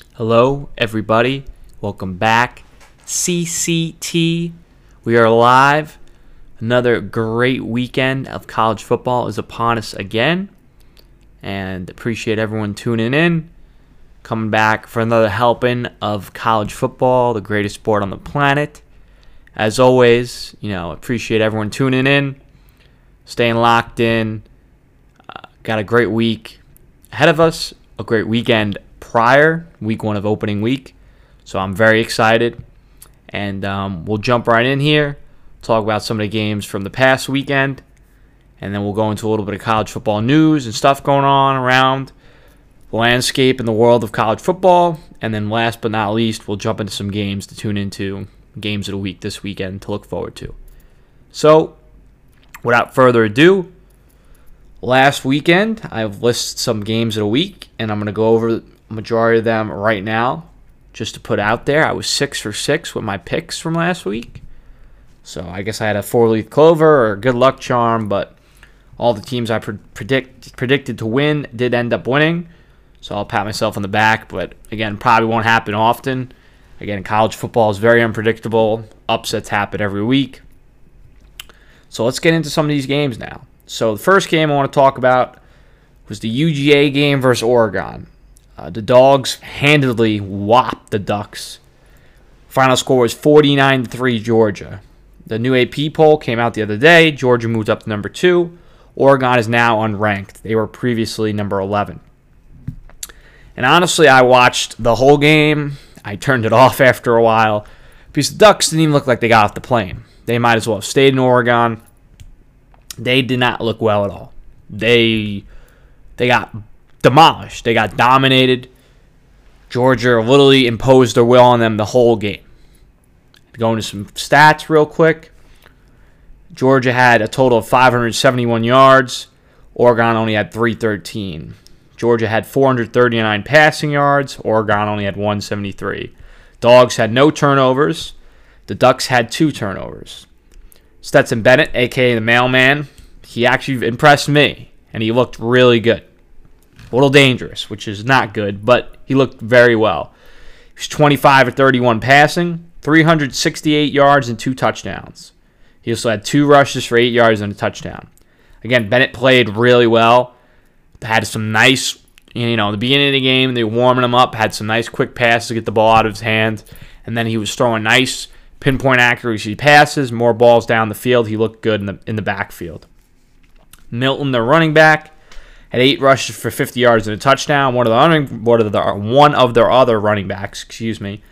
Hello, everybody. Welcome back. CCT. We are live. Another great weekend of college football is upon us again. And appreciate everyone tuning in. Coming back for another helping of college football, the greatest sport on the planet. As always, you know, appreciate everyone tuning in, staying locked in. Uh, got a great week ahead of us, a great weekend prior, week one of opening week. So I'm very excited. And um, we'll jump right in here, talk about some of the games from the past weekend, and then we'll go into a little bit of college football news and stuff going on around the landscape in the world of college football. And then last but not least, we'll jump into some games to tune into, games of the week this weekend to look forward to. So, without further ado, last weekend I've listed some games of the week, and I'm going to go over majority of them right now just to put out there. I was six for six with my picks from last week. So I guess I had a four leaf clover or good luck charm, but all the teams I pre- predict predicted to win did end up winning. So I'll pat myself on the back, but again, probably won't happen often. Again, college football is very unpredictable. Upsets happen every week. So let's get into some of these games now. So the first game I want to talk about was the UGA game versus Oregon. Uh, the Dogs handedly whopped the Ducks. Final score was 49 3 Georgia. The new AP poll came out the other day. Georgia moved up to number two. Oregon is now unranked. They were previously number 11. And honestly, I watched the whole game. I turned it off after a while because the Ducks didn't even look like they got off the plane. They might as well have stayed in Oregon. They did not look well at all. They they got demolished. They got dominated. Georgia literally imposed their will on them the whole game. Going to some stats real quick. Georgia had a total of 571 yards. Oregon only had 313. Georgia had 439 passing yards. Oregon only had 173. Dogs had no turnovers. The Ducks had two turnovers. Stetson Bennett, aka the mailman, he actually impressed me, and he looked really good. A little dangerous, which is not good, but he looked very well. He was 25 or 31 passing, 368 yards, and two touchdowns. He also had two rushes for eight yards and a touchdown. Again, Bennett played really well. Had some nice, you know, the beginning of the game, they were warming him up, had some nice quick passes to get the ball out of his hand, and then he was throwing nice pinpoint accuracy passes, more balls down the field. He looked good in the in the backfield. Milton, the running back, had eight rushes for 50 yards and a touchdown. One of the one of the one of their other running backs, excuse me,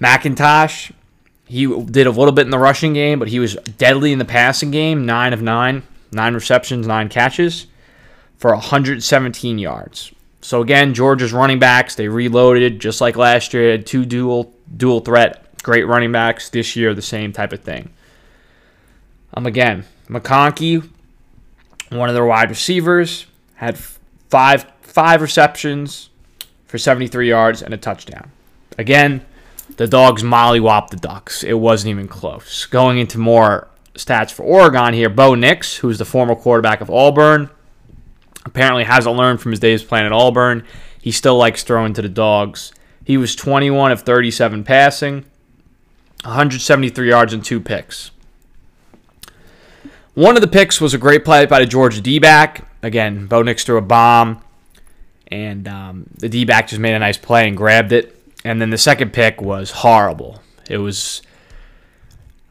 McIntosh. He did a little bit in the rushing game, but he was deadly in the passing game. Nine of nine, nine receptions, nine catches for 117 yards. So again, Georgia's running backs they reloaded just like last year. Had two dual dual threat great running backs. This year, the same type of thing. Um, again, McConkey one of their wide receivers had five five receptions for 73 yards and a touchdown. Again, the dogs mollywopped the Ducks. It wasn't even close. Going into more stats for Oregon here, Bo Nix, who's the former quarterback of Auburn, apparently hasn't learned from his days playing at Auburn. He still likes throwing to the dogs. He was 21 of 37 passing, 173 yards and two picks. One of the picks was a great play by the Georgia D back. Again, Bo Nix threw a bomb, and um, the D back just made a nice play and grabbed it. And then the second pick was horrible. It was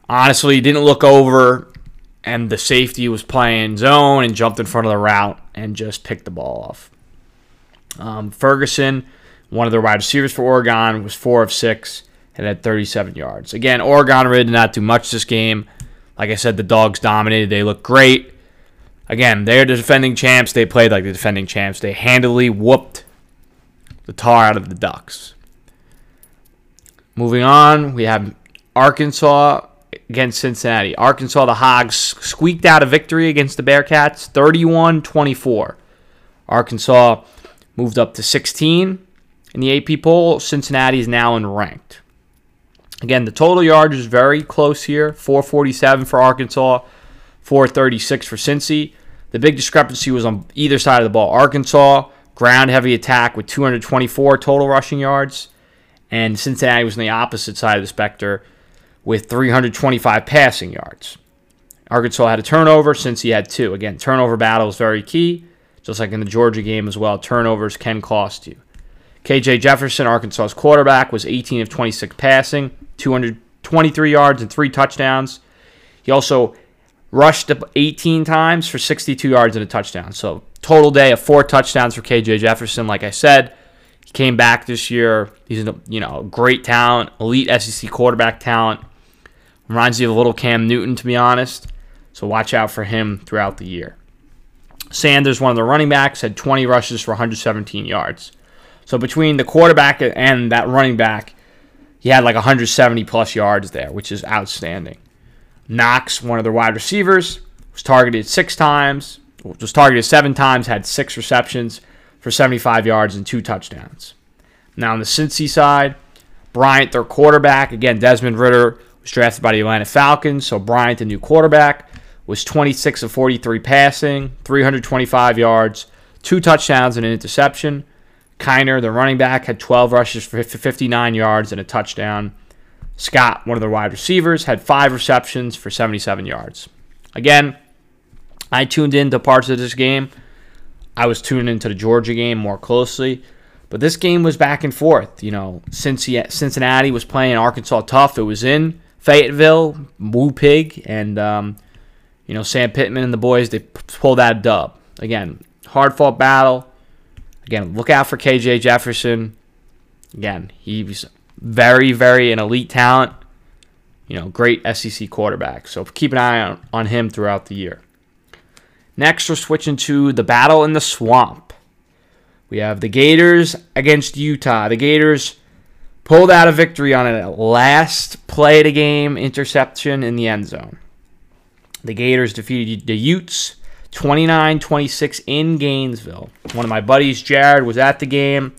honestly didn't look over, and the safety was playing zone and jumped in front of the route and just picked the ball off. Um, Ferguson, one of the wide receivers for Oregon, was four of six and had 37 yards. Again, Oregon really did not do much this game. Like I said, the dogs dominated. They look great. Again, they're the defending champs. They played like the defending champs. They handily whooped the tar out of the Ducks. Moving on, we have Arkansas against Cincinnati. Arkansas, the Hogs squeaked out a victory against the Bearcats 31 24. Arkansas moved up to 16 in the AP poll. Cincinnati is now in ranked. Again, the total yardage is very close here 447 for Arkansas, 436 for Cincy. The big discrepancy was on either side of the ball. Arkansas ground heavy attack with 224 total rushing yards. And Cincinnati was on the opposite side of the spectrum with 325 passing yards. Arkansas had a turnover he had two. Again, turnover battle is very key, just like in the Georgia game as well. Turnovers can cost you. KJ Jefferson, Arkansas's quarterback, was 18 of 26 passing, 223 yards and three touchdowns. He also rushed 18 times for 62 yards and a touchdown. So total day of four touchdowns for KJ Jefferson. Like I said, he came back this year. He's a you know great talent, elite SEC quarterback talent. Reminds you of a little Cam Newton, to be honest. So watch out for him throughout the year. Sanders, one of the running backs, had 20 rushes for 117 yards. So between the quarterback and that running back, he had like 170 plus yards there, which is outstanding. Knox, one of their wide receivers, was targeted six times, was targeted seven times, had six receptions for 75 yards and two touchdowns. Now on the Cincy side, Bryant, their quarterback, again, Desmond Ridder was drafted by the Atlanta Falcons, so Bryant, the new quarterback, was 26 of 43 passing, 325 yards, two touchdowns and an interception. Kiner, the running back, had 12 rushes for 59 yards and a touchdown. Scott, one of the wide receivers, had five receptions for 77 yards. Again, I tuned into parts of this game. I was tuning into the Georgia game more closely. But this game was back and forth. You know, Cincinnati was playing Arkansas tough. It was in Fayetteville, Woo Pig, and um, you know Sam Pittman and the boys. They pulled that dub again. Hard fought battle. Again, look out for KJ Jefferson. Again, he's very, very an elite talent. You know, great SEC quarterback. So keep an eye on, on him throughout the year. Next, we're switching to the battle in the swamp. We have the Gators against Utah. The Gators pulled out a victory on a last play of the game interception in the end zone. The Gators defeated the Utes 29 26 in Gainesville. One of my buddies, Jared, was at the game.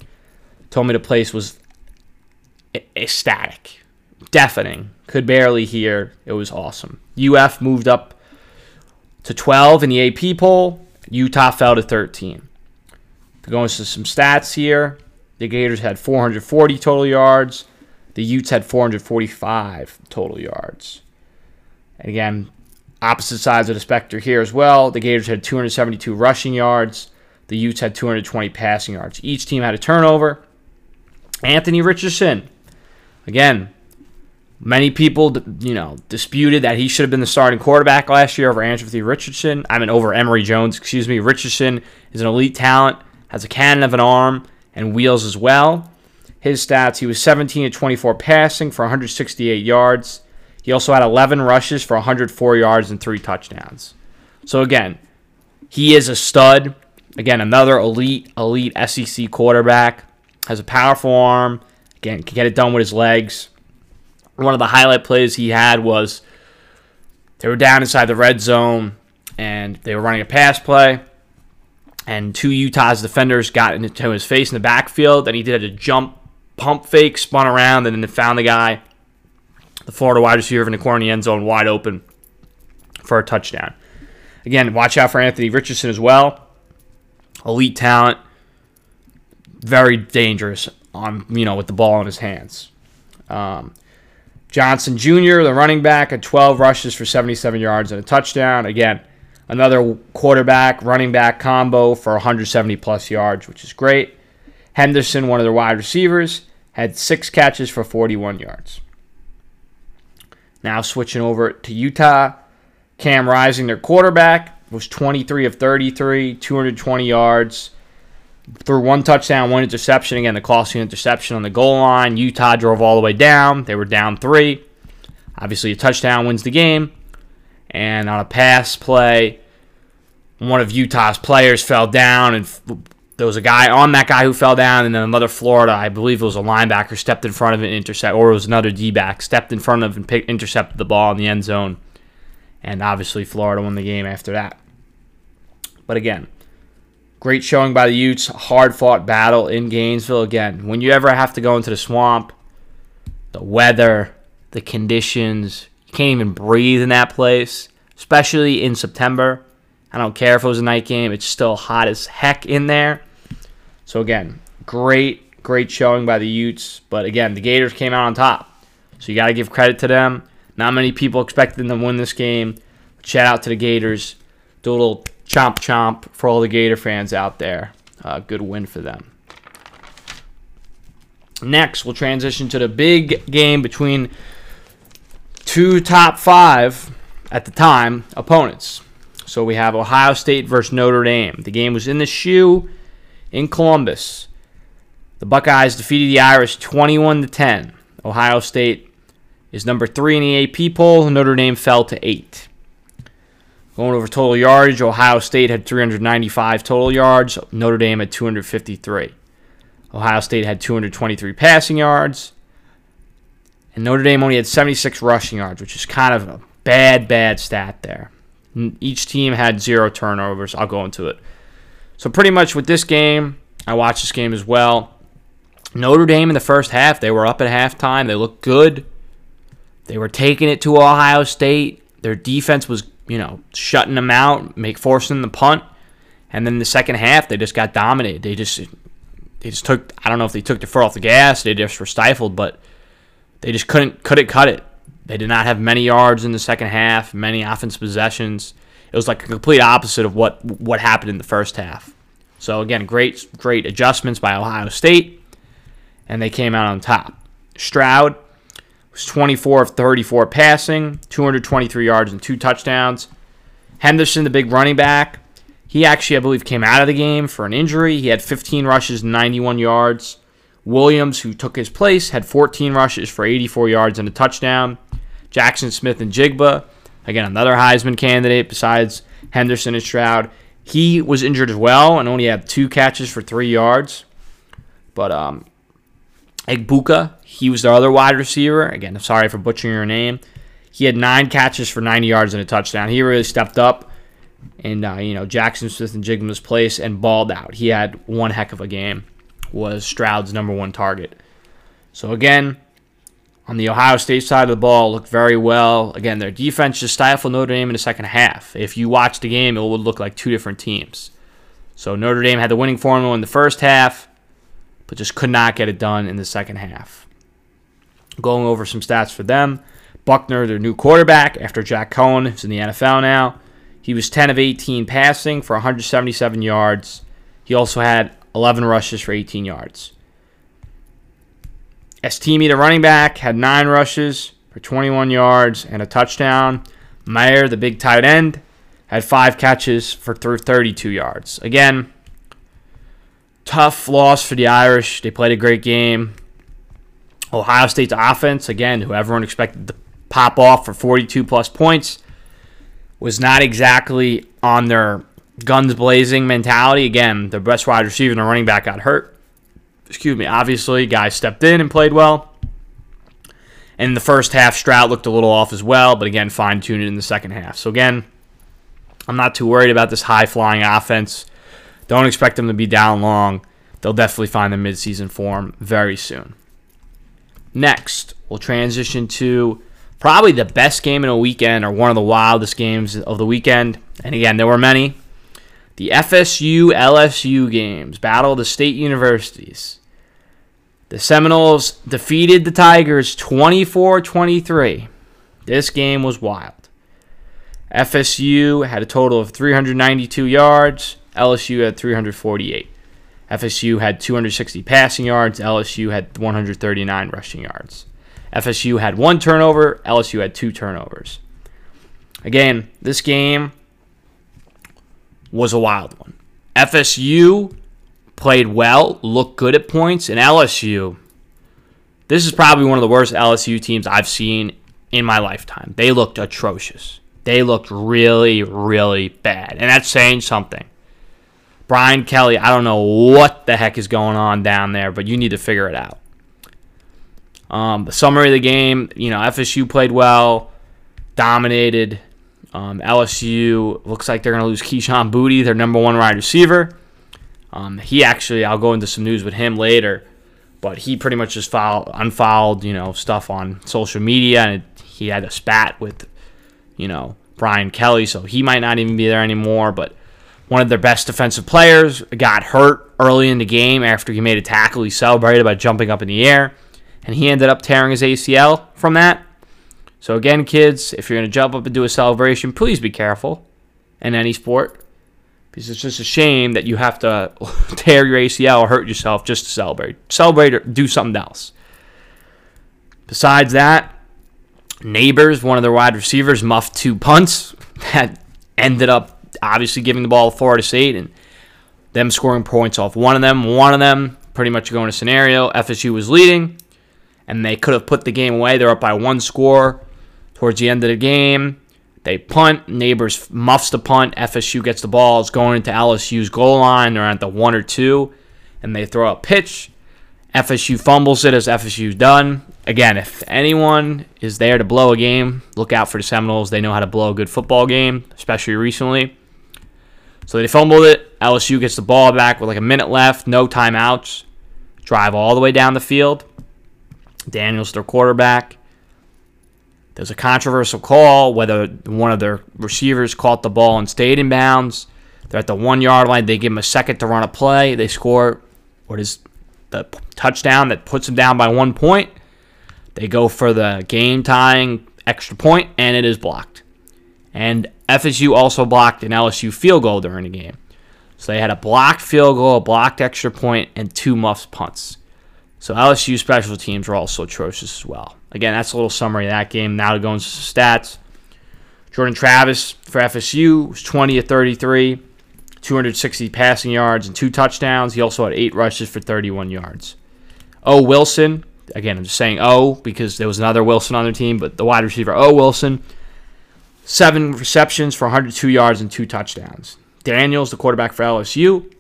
Told me the place was ecstatic, deafening. Could barely hear. It was awesome. UF moved up to 12 in the AP poll. Utah fell to 13. Going to some stats here. The Gators had 440 total yards. The Utes had 445 total yards. And again, opposite sides of the spectrum here as well. The Gators had 272 rushing yards. The Utes had 220 passing yards. Each team had a turnover. Anthony Richardson, again, many people, you know, disputed that he should have been the starting quarterback last year over Anthony Richardson. I mean, over Emory Jones, excuse me. Richardson is an elite talent, has a cannon of an arm, and wheels as well. His stats: he was 17 to 24 passing for 168 yards. He also had 11 rushes for 104 yards and three touchdowns. So again, he is a stud. Again, another elite, elite SEC quarterback. Has a powerful arm. Again, can get it done with his legs. One of the highlight plays he had was they were down inside the red zone and they were running a pass play. And two Utah's defenders got into his face in the backfield, and he did a jump pump fake, spun around, and then found the guy the Florida wide receiver in the corner in the end zone wide open for a touchdown. Again, watch out for Anthony Richardson as well. Elite talent, very dangerous on you know with the ball in his hands. Um, Johnson Jr., the running back, had 12 rushes for 77 yards and a touchdown. Again, another quarterback running back combo for 170 plus yards, which is great. Henderson, one of their wide receivers, had six catches for 41 yards. Now switching over to Utah. Cam Rising, their quarterback, was 23 of 33, 220 yards. Threw one touchdown, one interception. Again, the costly interception on the goal line. Utah drove all the way down. They were down three. Obviously, a touchdown wins the game. And on a pass play, one of Utah's players fell down and there was a guy on that guy who fell down, and then another Florida, I believe it was a linebacker, stepped in front of and intercept, or it was another D back, stepped in front of and intercepted the ball in the end zone, and obviously Florida won the game after that. But again, great showing by the Utes, hard fought battle in Gainesville. Again, when you ever have to go into the swamp, the weather, the conditions, you can't even breathe in that place, especially in September. I don't care if it was a night game, it's still hot as heck in there. So again, great, great showing by the Utes. But again, the Gators came out on top. So you got to give credit to them. Not many people expected them to win this game. Shout out to the Gators. Do a little chomp chomp for all the Gator fans out there. Uh, good win for them. Next, we'll transition to the big game between two top five at the time opponents. So we have Ohio State versus Notre Dame. The game was in the shoe in Columbus. The Buckeyes defeated the Irish 21 to 10. Ohio State is number three in the AP poll. Notre Dame fell to eight. Going over total yardage, Ohio State had 395 total yards. Notre Dame had 253. Ohio State had 223 passing yards. And Notre Dame only had 76 rushing yards, which is kind of a bad, bad stat there. Each team had zero turnovers. I'll go into it. So, pretty much with this game, I watched this game as well. Notre Dame in the first half, they were up at halftime. They looked good. They were taking it to Ohio State. Their defense was, you know, shutting them out, make forcing the punt. And then the second half, they just got dominated. They just they just took I don't know if they took the foot off the gas, they just were stifled, but they just couldn't couldn't cut it. They did not have many yards in the second half, many offense possessions. It was like a complete opposite of what what happened in the first half. So again, great great adjustments by Ohio State, and they came out on top. Stroud was 24 of 34 passing, 223 yards and two touchdowns. Henderson, the big running back, he actually, I believe, came out of the game for an injury. He had 15 rushes, 91 yards. Williams, who took his place, had 14 rushes for 84 yards and a touchdown. Jaxon Smith-Njigba, again, another Heisman candidate besides Henderson and Stroud. He was injured as well and only had two catches for three yards. But um, Egbuka, he was the other wide receiver. Again, I'm sorry for butchering your name. He had nine catches for 90 yards and a touchdown. He really stepped up and uh, you know Jaxon Smith-Njigba's place and balled out. He had one heck of a game. Was Stroud's number one target. So again, on the Ohio State side of the ball, looked very well. Again, their defense just stifled Notre Dame in the second half. If you watch the game, it would look like two different teams. So Notre Dame had the winning formula in the first half, but just could not get it done in the second half. Going over some stats for them. Buckner, their new quarterback, after Jack Coan, is in the NFL now, he was 10 of 18 passing for 177 yards. He also had 11 rushes for 18 yards. Estime, the running back, had 9 rushes for 21 yards and a touchdown. Mayer, the big tight end, had 5 catches for 32 yards. Again, tough loss for the Irish. They played a great game. Ohio State's offense, again, who everyone expected to pop off for 42 plus points, was not exactly on their guns blazing mentality. Again, the best wide receiver and running back got hurt. Excuse me. Obviously, guys stepped in and played well. And in the first half, Stroud looked a little off as well, but again, fine tuned in the second half. So again, I'm not too worried about this high flying offense. Don't expect them to be down long. They'll definitely find the midseason form very soon. Next, we'll transition to probably the best game in a weekend or one of the wildest games of the weekend. And again, there were many. The FSU LSU games, Battle of the State Universities. The Seminoles defeated the Tigers 24 23. This game was wild. FSU had a total of 392 yards, LSU had 348. FSU had 260 passing yards, LSU had 139 rushing yards. FSU had one turnover, LSU had two turnovers. Again, this game was a wild one. FSU played well, looked good at points, and LSU, this is probably one of the worst LSU teams I've seen in my lifetime. They looked atrocious. They looked really, really bad. And that's saying something. Brian Kelly, I don't know what the heck is going on down there, but you need to figure it out. Um, the summary of the game, you know, FSU played well, dominated. Um, LSU looks like they're going to lose Kayshon Boutte, their number one wide receiver. Um, he actually, I'll go into some news with him later, but he pretty much just filed, unfollowed, you know, stuff on social media, and it, he had a spat with, you know, Brian Kelly, so he might not even be there anymore. But one of their best defensive players got hurt early in the game after he made a tackle. He celebrated by jumping up in the air, and he ended up tearing his ACL from that. So, again, kids, if you're going to jump up and do a celebration, please be careful in any sport because it's just a shame that you have to tear your ACL or hurt yourself just to celebrate. Celebrate or do something else. Besides that, Neighbors, one of their wide receivers, muffed two punts that ended up obviously giving the ball to Florida State and them scoring points off one of them. One of them pretty much going to scenario. FSU was leading, and they could have put the game away. They're up by one score towards the end of the game. They punt. Neighbors muffs the punt. FSU gets the ball. It's going into LSU's goal line. They're at the one or two, and they throw a pitch. FSU fumbles it as FSU's done. Again, if anyone is there to blow a game, look out for the Seminoles. They know how to blow a good football game, especially recently. So they fumbled it. LSU gets the ball back with like a minute left, no timeouts. Drive all the way down the field. Daniels, their quarterback. There's a controversial call whether one of their receivers caught the ball and stayed in bounds. They're at the one yard line. They give them a second to run a play. They score what is the touchdown that puts them down by one point. They go for the game tying extra point, and it is blocked. And FSU also blocked an LSU field goal during the game. So they had a blocked field goal, a blocked extra point, and two muffs punts. So LSU special teams were also atrocious as well. Again, that's a little summary of that game. Now to go into stats. Jordan Travis for FSU was 20 of 33, 260 passing yards and two touchdowns. He also had eight rushes for 31 yards. Oh, Wilson. Again, I'm just saying oh because there was another Wilson on their team, but the wide receiver, oh, Wilson. Seven receptions for 102 yards and two touchdowns. Daniels, the quarterback for LSU,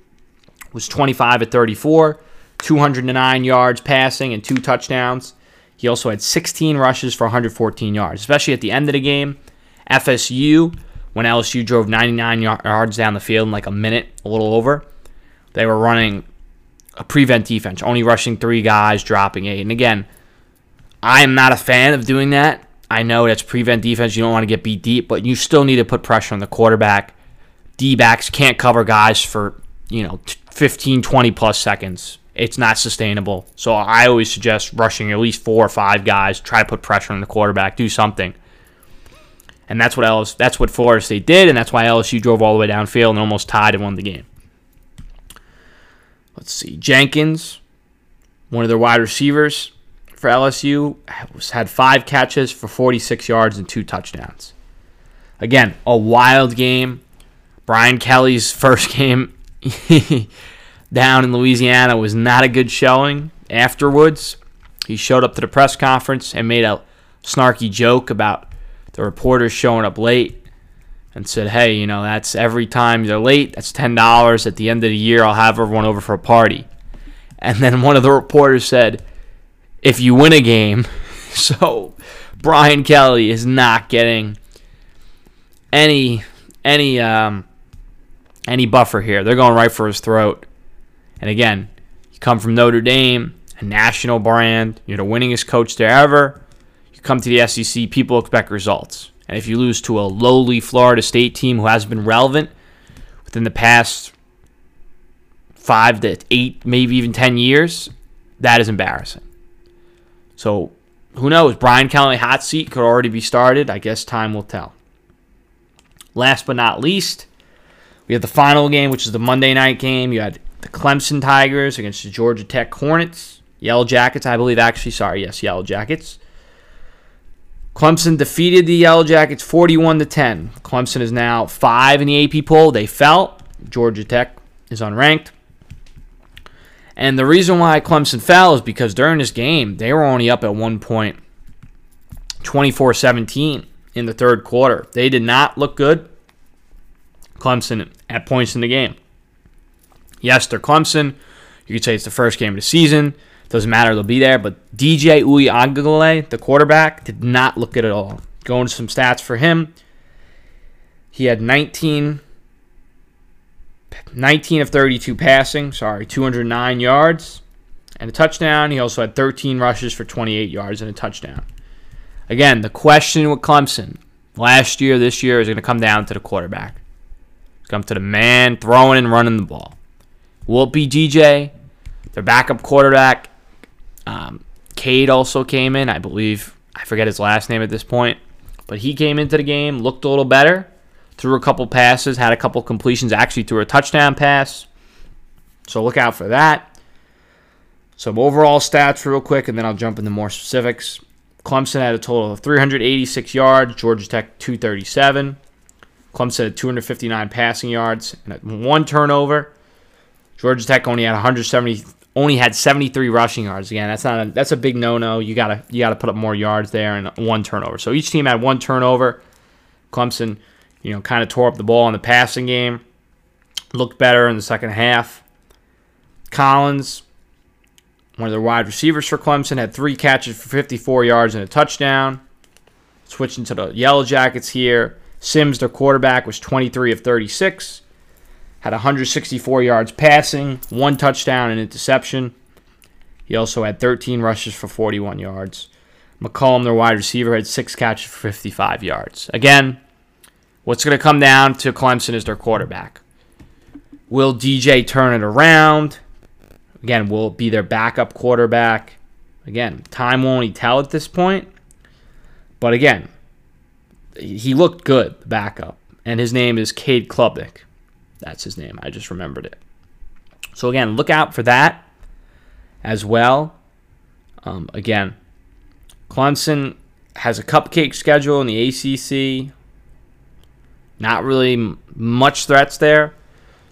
was 25 at 34, 209 yards passing and two touchdowns. He also had 16 rushes for 114 yards, especially at the end of the game. FSU, when LSU drove 99 yards down the field in like a minute, a little over, they were running a prevent defense, only rushing three guys, dropping eight. And again, I am not a fan of doing that. I know that's prevent defense. You don't want to get beat deep, but you still need to put pressure on the quarterback. D backs can't cover guys for, you know, 15, 20 plus seconds. It's not sustainable. So I always suggest rushing at least four or five guys, try to put pressure on the quarterback, do something. And that's what LSU, that's what Florida State did, and that's why LSU drove all the way downfield and almost tied and won the game. Let's see. Jenkins, one of their wide receivers for LSU, had five catches for 46 yards and two touchdowns. Again, a wild game. Brian Kelly's first game down in Louisiana was not a good showing. Afterwards, he showed up to the press conference and made a snarky joke about the reporters showing up late and said, "Hey, you know, that's every time they're late, that's ten dollars. At the end of the year, I'll have everyone over for a party." And then one of the reporters said, "If you win a game," so Brian Kelly is not getting any any um, any buffer here. They're going right for his throat. And again, you come from Notre Dame, a national brand. You're the winningest coach there ever. You come to the SEC, people expect results. And if you lose to a lowly Florida State team who has been relevant within the past five to eight, maybe even 10 years, that is embarrassing. So who knows? Brian Kelly hot seat could already be started. I guess time will tell. Last but not least, we have the final game, which is the Monday night game. You had the Clemson Tigers against the Georgia Tech Hornets. Yellow Jackets, I believe, actually. Sorry, yes, Yellow Jackets. Clemson defeated the Yellow Jackets 41 to 10. Clemson is now 5 in the AP poll. They fell. Georgia Tech is unranked. And the reason why Clemson fell is because during this game, they were only up at one point 24 17 in the third quarter. They did not look good. Clemson at points in the game. Yes, they're Clemson. You could say it's the first game of the season. Doesn't matter, they'll be there. But DJ Uiagalelei, the quarterback, did not look good at all. Going to some stats for him. He had 19, 19 of 32 passing, sorry, 209 yards and a touchdown. He also had 13 rushes for 28 yards and a touchdown. Again, the question with Clemson last year, this year is going to come down to the quarterback. It's come to the man throwing and running the ball. Will be DJ? Their backup quarterback. Um, Cade also came in. I believe, I forget his last name at this point. But he came into the game, looked a little better, threw a couple passes, had a couple completions, actually threw a touchdown pass. So look out for that. Some overall stats, real quick, and then I'll jump into more specifics. Clemson had a total of 386 yards, Georgia Tech 237. Clemson had 259 passing yards and one turnover. Georgia Tech only had 170, only had 73 rushing yards. Again, that's not a, that's a big no-no. You gotta you gotta put up more yards there and one turnover. So each team had one turnover. Clemson, you know, kind of tore up the ball in the passing game. Looked better in the second half. Collins, one of the wide receivers for Clemson, had three catches for 54 yards and a touchdown. Switching to the Yellow Jackets here. Sims, their quarterback, was 23 of 36, had 164 yards passing, one touchdown and interception. He also had 13 rushes for 41 yards. McCollum, their wide receiver, had six catches for 55 yards. Again, what's going to come down to Clemson is their quarterback. Will DJ turn it around? Again, will it be their backup quarterback? Again, time will only tell at this point. But again, he looked good, backup. And his name is Cade Klubnik. That's his name. I just remembered it. So again, look out for that as well. Um, again, Clemson has a cupcake schedule in the ACC. Not really much threats there.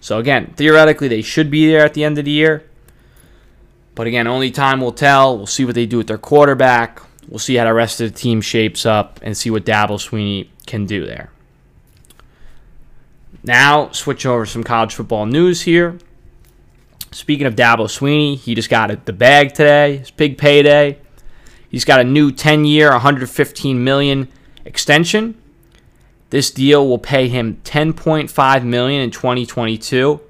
So again, theoretically, they should be there at the end of the year. But again, only time will tell. We'll see what they do with their quarterback. We'll see how the rest of the team shapes up and see what Dabo Swinney can do there. Now, switch over some college football news here. Speaking of Dabo Swinney, he just got the bag today. His big payday. He's got a new 10-year, 115 million extension. This deal will pay him 10.5 million in 2022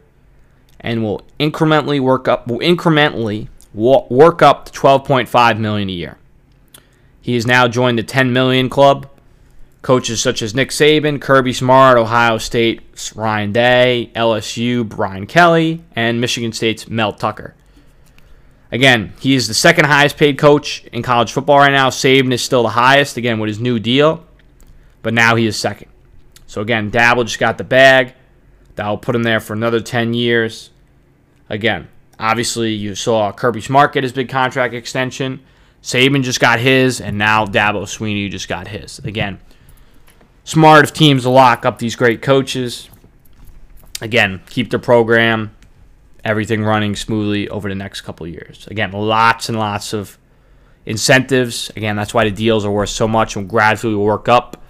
and will incrementally work up will incrementally work up to 12.5 million a year. He has now joined the 10 million club. Coaches such as Nick Saban, Kirby Smart, Ohio State's Ryan Day, LSU Brian Kelly, and Michigan State's Mel Tucker. Again, he is the second highest paid coach in college football right now. Saban is still the highest, again, with his new deal, but now he is second. So again, Dabo just got the bag. That'll put him there for another 10 years. Again, obviously, you saw Kirby Smart get his big contract extension. Saban just got his, and now Dabo Swinney just got his. Again, smart of teams to lock up these great coaches. Again, keep the program, everything running smoothly over the next couple years. Again, lots and lots of incentives. Again, that's why the deals are worth so much and gradually work up.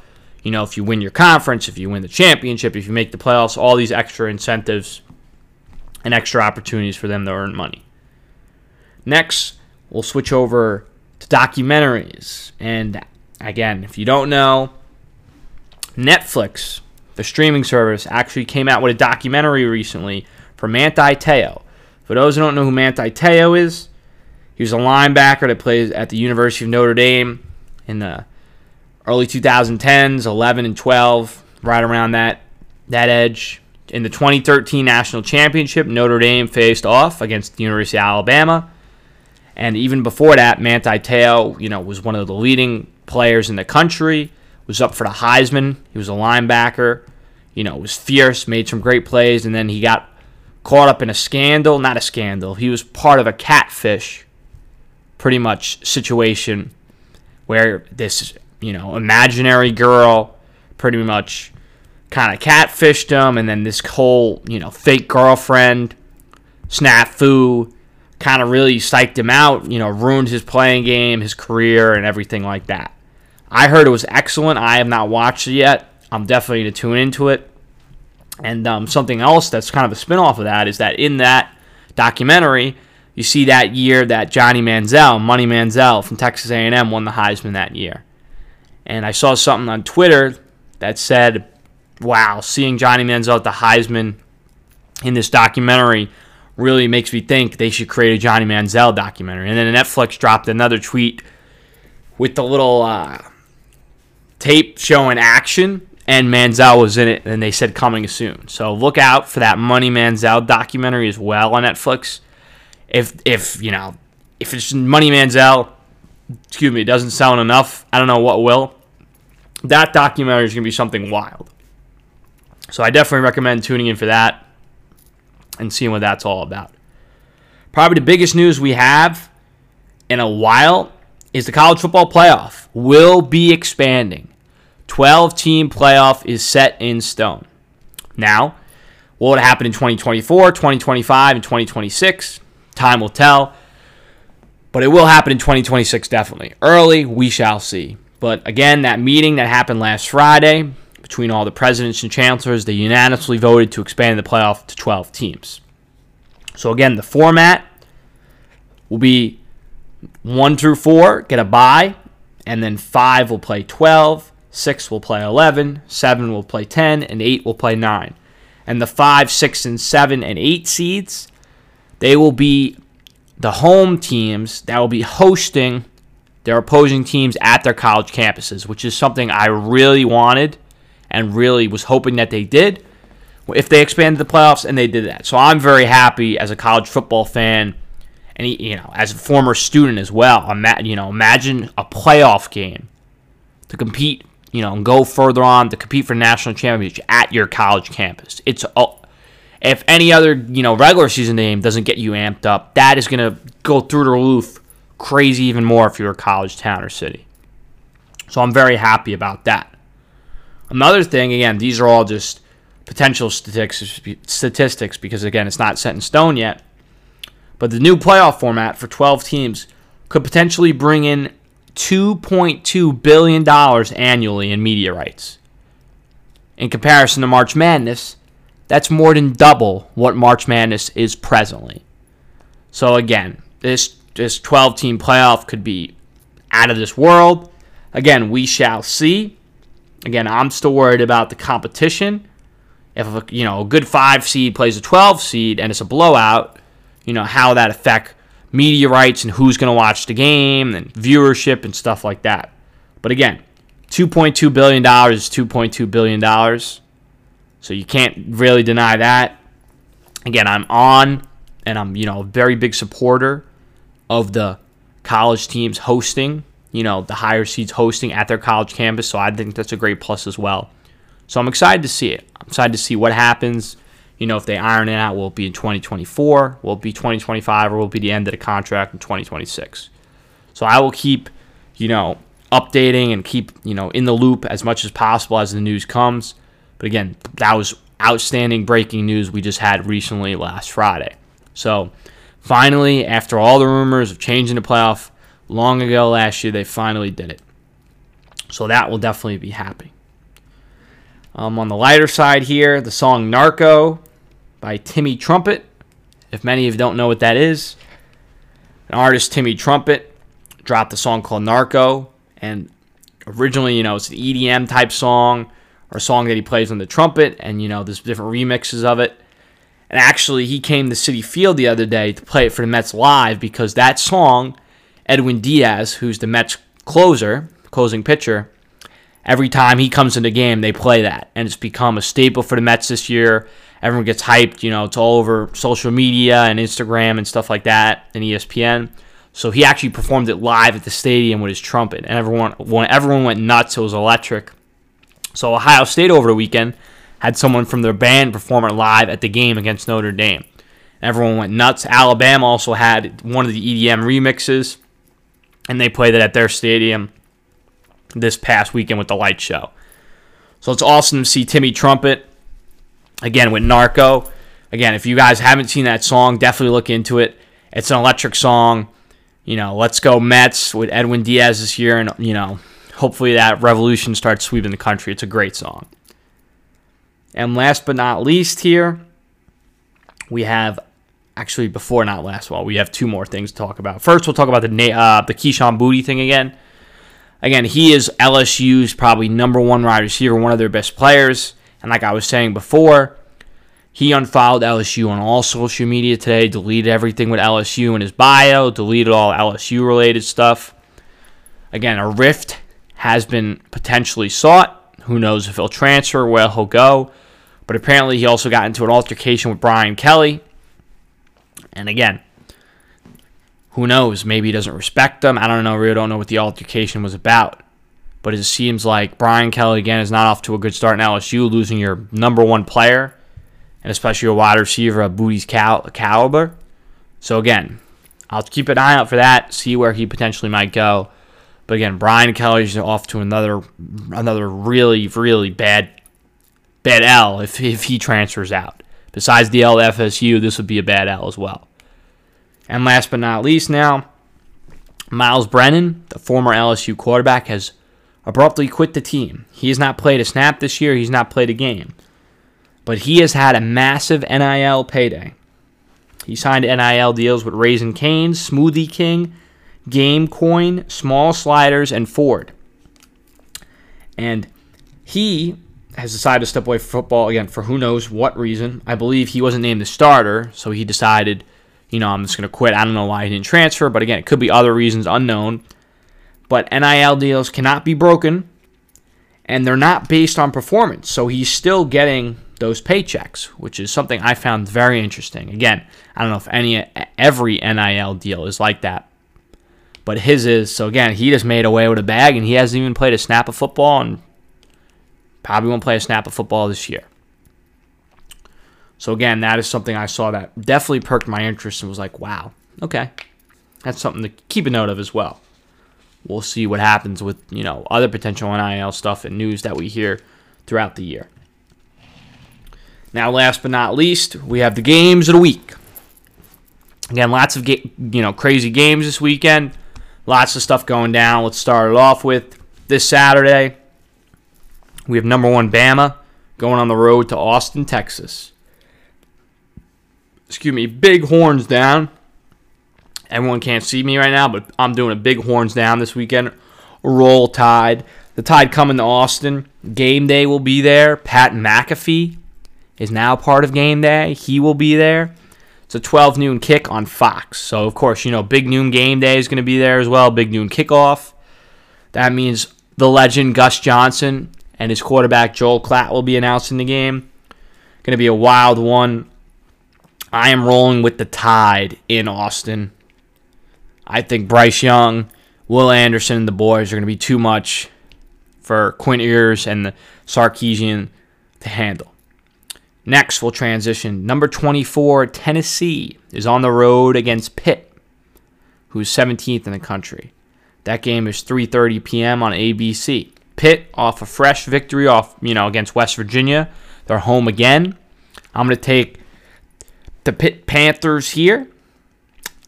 You know, if you win your conference, if you win the championship, if you make the playoffs, all these extra incentives and extra opportunities for them to earn money. Next, we'll switch over to documentaries. And again, if you don't know, Netflix, the streaming service, actually came out with a documentary recently for Manti Te'o. For those who don't know who Manti Te'o is, he was a linebacker that plays at the University of Notre Dame in the early 2010s, 11 and 12, right around that that edge. In the 2013 national championship, Notre Dame faced off against the University of Alabama. And even before that, Manti Te'o, you know, was one of the leading players in the country, was up for the Heisman. He was a linebacker, you know, was fierce, made some great plays, and then he got caught up in a scandal. Not a scandal. He was part of a catfish, pretty much, situation where this, you know, imaginary girl pretty much kind of catfished him, and then this whole, you know, fake girlfriend snafu kind of really psyched him out, you know, ruined his playing game, his career, and everything like that. I heard it was excellent. I have not watched it yet. I'm definitely going to tune into it. And um, something else that's kind of a spinoff of that is that in that documentary, you see that year that Johnny Manziel, Money Manziel from Texas A&M, won the Heisman that year. And I saw something on Twitter that said, "Wow, seeing Johnny Manziel at the Heisman in this documentary really makes me think they should create a Johnny Manziel documentary." And then Netflix dropped another tweet with the little uh, tape showing action and Manziel was in it, and they said coming soon. So look out for that Money Manziel documentary as well on Netflix. If if you know if it's Money Manziel, excuse me, it doesn't sound enough, I don't know what will. That documentary is gonna be something wild. So I definitely recommend tuning in for that and seeing what that's all about. Probably the biggest news we have in a while is the college football playoff will be expanding. 12 team playoff is set in stone. Now, what would happen in 2024, 2025, and 2026? Time will tell. But it will happen in 2026, definitely. Early, we shall see. But again, that meeting that happened last Friday between all the presidents and chancellors, they unanimously voted to expand the playoff to 12 teams. So again, the format will be 1 through 4 get a bye, and then 5 will play 12, 6 will play 11, 7 will play 10, and 8 will play 9. And the 5, 6, and 7 and 8 seeds, they will be the home teams that will be hosting their opposing teams at their college campuses, which is something I really wanted and really was hoping that they did if they expanded the playoffs, and they did that. So I'm very happy as a college football fan, and you know, as a former student as well. You know, imagine a playoff game to compete, you know, and go further on to compete for national championship at your college campus. It's if any other you know regular season game doesn't get you amped up, that is going to go through the roof, crazy even more if you're a college town or city. So I'm very happy about that. Another thing, again, these are all just potential statistics, statistics because again, it's not set in stone yet. But the new playoff format for 12 teams could potentially bring in 2.2 billion dollars annually in media rights. In comparison to March Madness, that's more than double what March Madness is presently. So again, this this 12 team playoff could be out of this world. Again, we shall see. Again, I'm still worried about the competition. If a, you know a good five seed plays a 12 seed and it's a blowout, you know how that affect media rights and who's going to watch the game and viewership and stuff like that. But again, 2.2 billion dollars is 2.2 billion dollars, so you can't really deny that. Again, I'm on and I'm you know a very big supporter of the college teams hosting you know, the higher seeds hosting at their college campus. So I think that's a great plus as well. So I'm excited to see it. I'm excited to see what happens. You know, if they iron it out, will it be in 2024? Will it be 2025? Or will it be the end of the contract in 2026? So I will keep, you know, updating and keep, you know, in the loop as much as possible as the news comes. But again, that was outstanding breaking news we just had recently last Friday. So finally, after all the rumors of changing the playoff long ago last year, they finally did it. So that will definitely be happy. Um, on the lighter side here, the song Narco by Timmy Trumpet. If many of you don't know what that is, an artist, Timmy Trumpet, dropped a song called Narco. And originally, you know, it's an EDM type song or song that he plays on the trumpet. And, you know, there's different remixes of it. And actually, he came to Citi Field the other day to play it for the Mets live because that song Edwin Diaz, who's the Mets closer, closing pitcher, every time he comes in the game, they play that. And it's become a staple for the Mets this year. Everyone gets hyped. You know, it's all over social media and Instagram and stuff like that and ESPN. So he actually performed it live at the stadium with his trumpet. And everyone, everyone went nuts, it was electric. So Ohio State over the weekend had someone from their band perform it live at the game against Notre Dame. Everyone went nuts. Alabama also had one of the EDM remixes and they played it at their stadium this past weekend with the light show. So it's awesome to see Timmy Trumpet again with Narco. Again, if you guys haven't seen that song, definitely look into it. It's an electric song. You know, let's go Mets with Edwin Diaz this year, and you know, hopefully that revolution starts sweeping the country. It's a great song. And last but not least, here we have actually before not last well we have two more things to talk about first we'll talk about the uh, the Kayshon Boutte thing again again he is LSU's probably number one wide receiver one of their best players and like I was saying before he unfollowed LSU on all social media today deleted everything with LSU in his bio deleted all LSU related stuff again a rift has been potentially sought Who knows if he'll transfer, where he'll go. But apparently, he also got into an altercation with Brian Kelly. And again, who knows? Maybe he doesn't respect them. I don't know. Really don't know what the altercation was about. But it seems like Brian Kelly, again, is not off to a good start in LSU, losing your number one player, and especially your wide receiver of Boutte's cal- caliber. So, again, I'll keep an eye out for that, see where he potentially might go. But again, Brian Kelly's off to another another really, really bad bad L if, if he transfers out. Besides the L FSU, this would be a bad L as well. And last but not least, now, Myles Brennan, the former LSU quarterback, has abruptly quit the team. He has not played a snap this year, he's not played a game. But he has had a massive NIL payday. He signed NIL deals with Raising Cane's, Smoothie King, Game Coin, Smalls Sliders, and Ford. And he has decided to step away from football again for who knows what reason. I believe he wasn't named the starter, so he decided, you know, I'm just going to quit. I don't know why he didn't transfer, but again, it could be other reasons unknown. But NIL deals cannot be broken, and they're not based on performance. So he's still getting those paychecks, which is something I found very interesting. Again, I don't know if any every NIL deal is like that, but his is. So again, he just made away with a bag, and he hasn't even played a snap of football and Probably won't play a snap of football this year. So again, that is something I saw that definitely perked my interest and was like, wow, okay. That's something to keep a note of as well. We'll see what happens with, you know, other potential NIL stuff and news that we hear throughout the year. Now, last but not least, we have the games of the week. Again, lots of ga- you know crazy games this weekend. Lots of stuff going down. Let's start it off with this Saturday. We have number one Bama going on the road to Austin, Texas. Excuse me, big horns down. Everyone can't see me right now, but I'm doing a big horns down this weekend. Roll Tide. The Tide coming to Austin. Game day will be there. Pat McAfee is now part of game day. He will be there. It's a 12 noon kick on Fox. So, of course, you know, big noon game day is going to be there as well. Big noon kickoff. That means the legend Gus Johnson and his quarterback Joel Klatt will be announcing the game. Going to be a wild one. I am rolling with the Tide in Austin. I think Bryce Young, Will Anderson, and the boys are going to be too much for Quinn Ewers and the Sarkisian to handle. Next, we'll transition. Number 24, Tennessee, is on the road against Pitt, who's 17th in the country. That game is 3:30 p.m. on ABC. Pitt off a fresh victory off, you know, against West Virginia. They're home again. I'm going to take the Pitt Panthers here.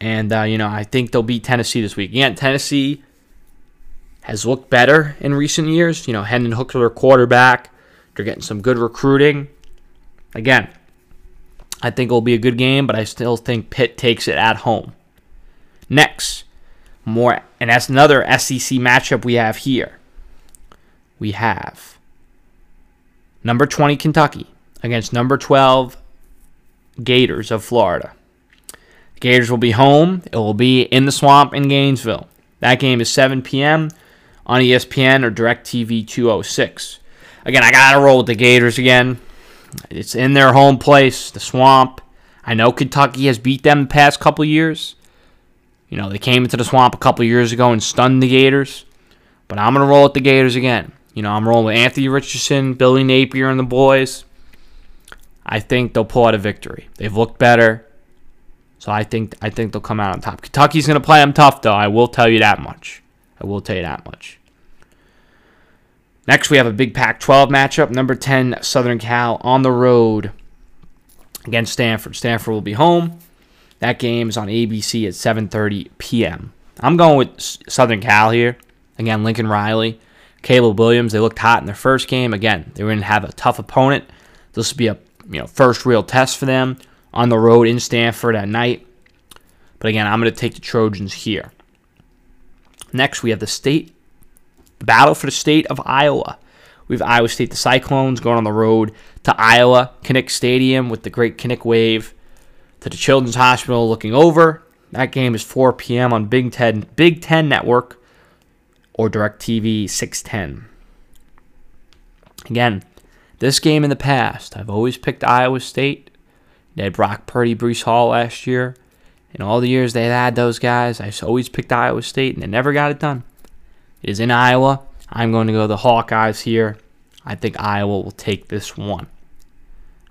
And, uh, you know, I think they'll beat Tennessee this week. Again, Tennessee has looked better in recent years. You know, Hendon Hooker, their quarterback. They're getting some good recruiting. Again, I think it'll be a good game, but I still think Pitt takes it at home. Next, more, and that's another SEC matchup we have here we have number 20 Kentucky against number 12 Gators of Florida. Gators will be home. It will be in the swamp in Gainesville. That game is 7 p.m. on ESPN or DirecTV 206. Again, I got to roll with the Gators again. It's in their home place, the swamp. I know Kentucky has beat them the past couple years. You know, they came into the swamp a couple years ago and stunned the Gators. But I'm going to roll with the Gators again. You know, I'm rolling with Anthony Richardson, Billy Napier, and the boys. I think they'll pull out a victory. They've looked better, so I think I think they'll come out on top. Kentucky's going to play them tough, though. I will tell you that much. I will tell you that much. Next, we have a big Pac-12 matchup. Number 10, Southern Cal on the road against Stanford. Stanford will be home. That game is on ABC at 7:30 p.m. I'm going with Southern Cal here. Again, Lincoln Riley. Caleb Williams, they looked hot in their first game. Again, they were going to have a tough opponent. This will be a you know first real test for them on the road in Stanford at night. But again, I'm going to take the Trojans here. Next, we have the state battle for the state of Iowa. We have Iowa State, the Cyclones, going on the road to Iowa, Kinnick Stadium with the great Kinnick Wave to the Children's Hospital looking over. That game is 4 p.m. on Big Ten, Big Ten Network or DirecTV 610. Again, this game in the past, I've always picked Iowa State. They had Brock Purdy, Breece Hall last year. In all the years they had those guys, I've always picked Iowa State, and they never got it done. It is in Iowa. I'm going to go the Hawkeyes here. I think Iowa will take this one.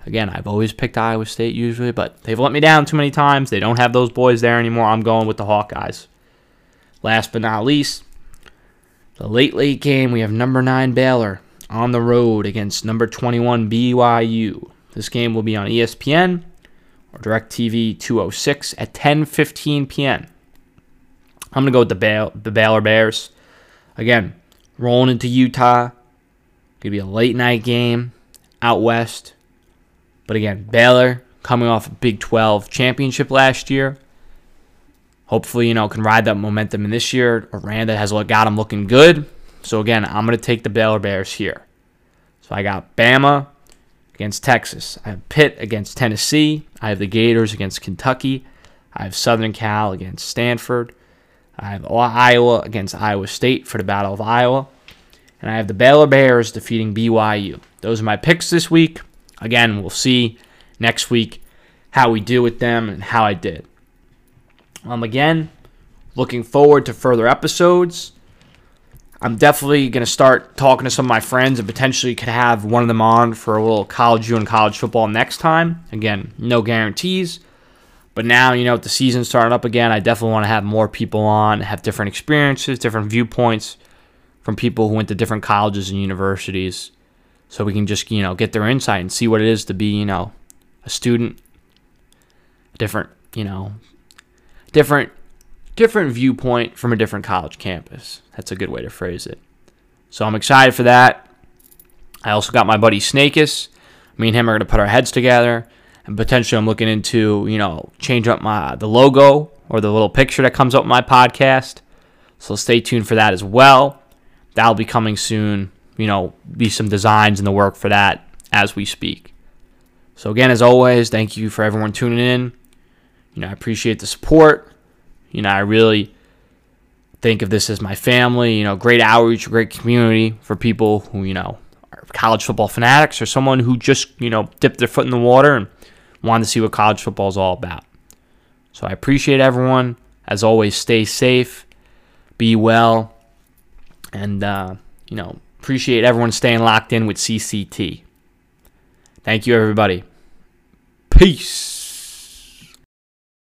Again, I've always picked Iowa State usually, but they've let me down too many times. They don't have those boys there anymore. I'm going with the Hawkeyes. Last but not least, the late, late game, we have number 9 Baylor on the road against number 21 BYU. This game will be on ESPN or DirecTV 206 at 10:15 p.m. I'm gonna go with the Bail- the Baylor Bears. Again, rolling into Utah. Gonna be a late night game out west. But again, Baylor coming off a Big 12 championship last year. Hopefully, you know, can ride that momentum in this year. Aranda has got them looking good. So again, I'm going to take the Baylor Bears here. So I got Bama against Texas. I have Pitt against Tennessee. I have the Gators against Kentucky. I have Southern Cal against Stanford. I have Iowa against Iowa State for the Battle of Iowa. And I have the Baylor Bears defeating BYU. Those are my picks this week. Again, we'll see next week how we do with them and how I did. Um, again, looking forward to further episodes. I'm definitely going to start talking to some of my friends and potentially could have one of them on for a little college U and college football next time. Again, no guarantees. But now, you know, with the season starting up again, I definitely want to have more people on, have different experiences, different viewpoints from people who went to different colleges and universities. So we can just, you know, get their insight and see what it is to be, you know, a student, different, you know, different different viewpoint from a different college campus. That's a good way to phrase it. So I'm excited for that. I also got my buddy Snakus. Me and him are going to put our heads together, and potentially I'm looking into you know change up my the logo or the little picture that comes up my podcast. So stay tuned for that as well. That'll be coming soon. You know, be some designs in the work for that as we speak. So again, as always, thank you for everyone tuning in. You know, I appreciate the support. You know, I really think of this as my family, you know, great outreach, great community for people who, you know, are college football fanatics or someone who just, you know, dipped their foot in the water and wanted to see what college football is all about. So I appreciate everyone. As always, stay safe, be well, and, uh, you know, appreciate everyone staying locked in with CCT. Thank you, everybody. Peace.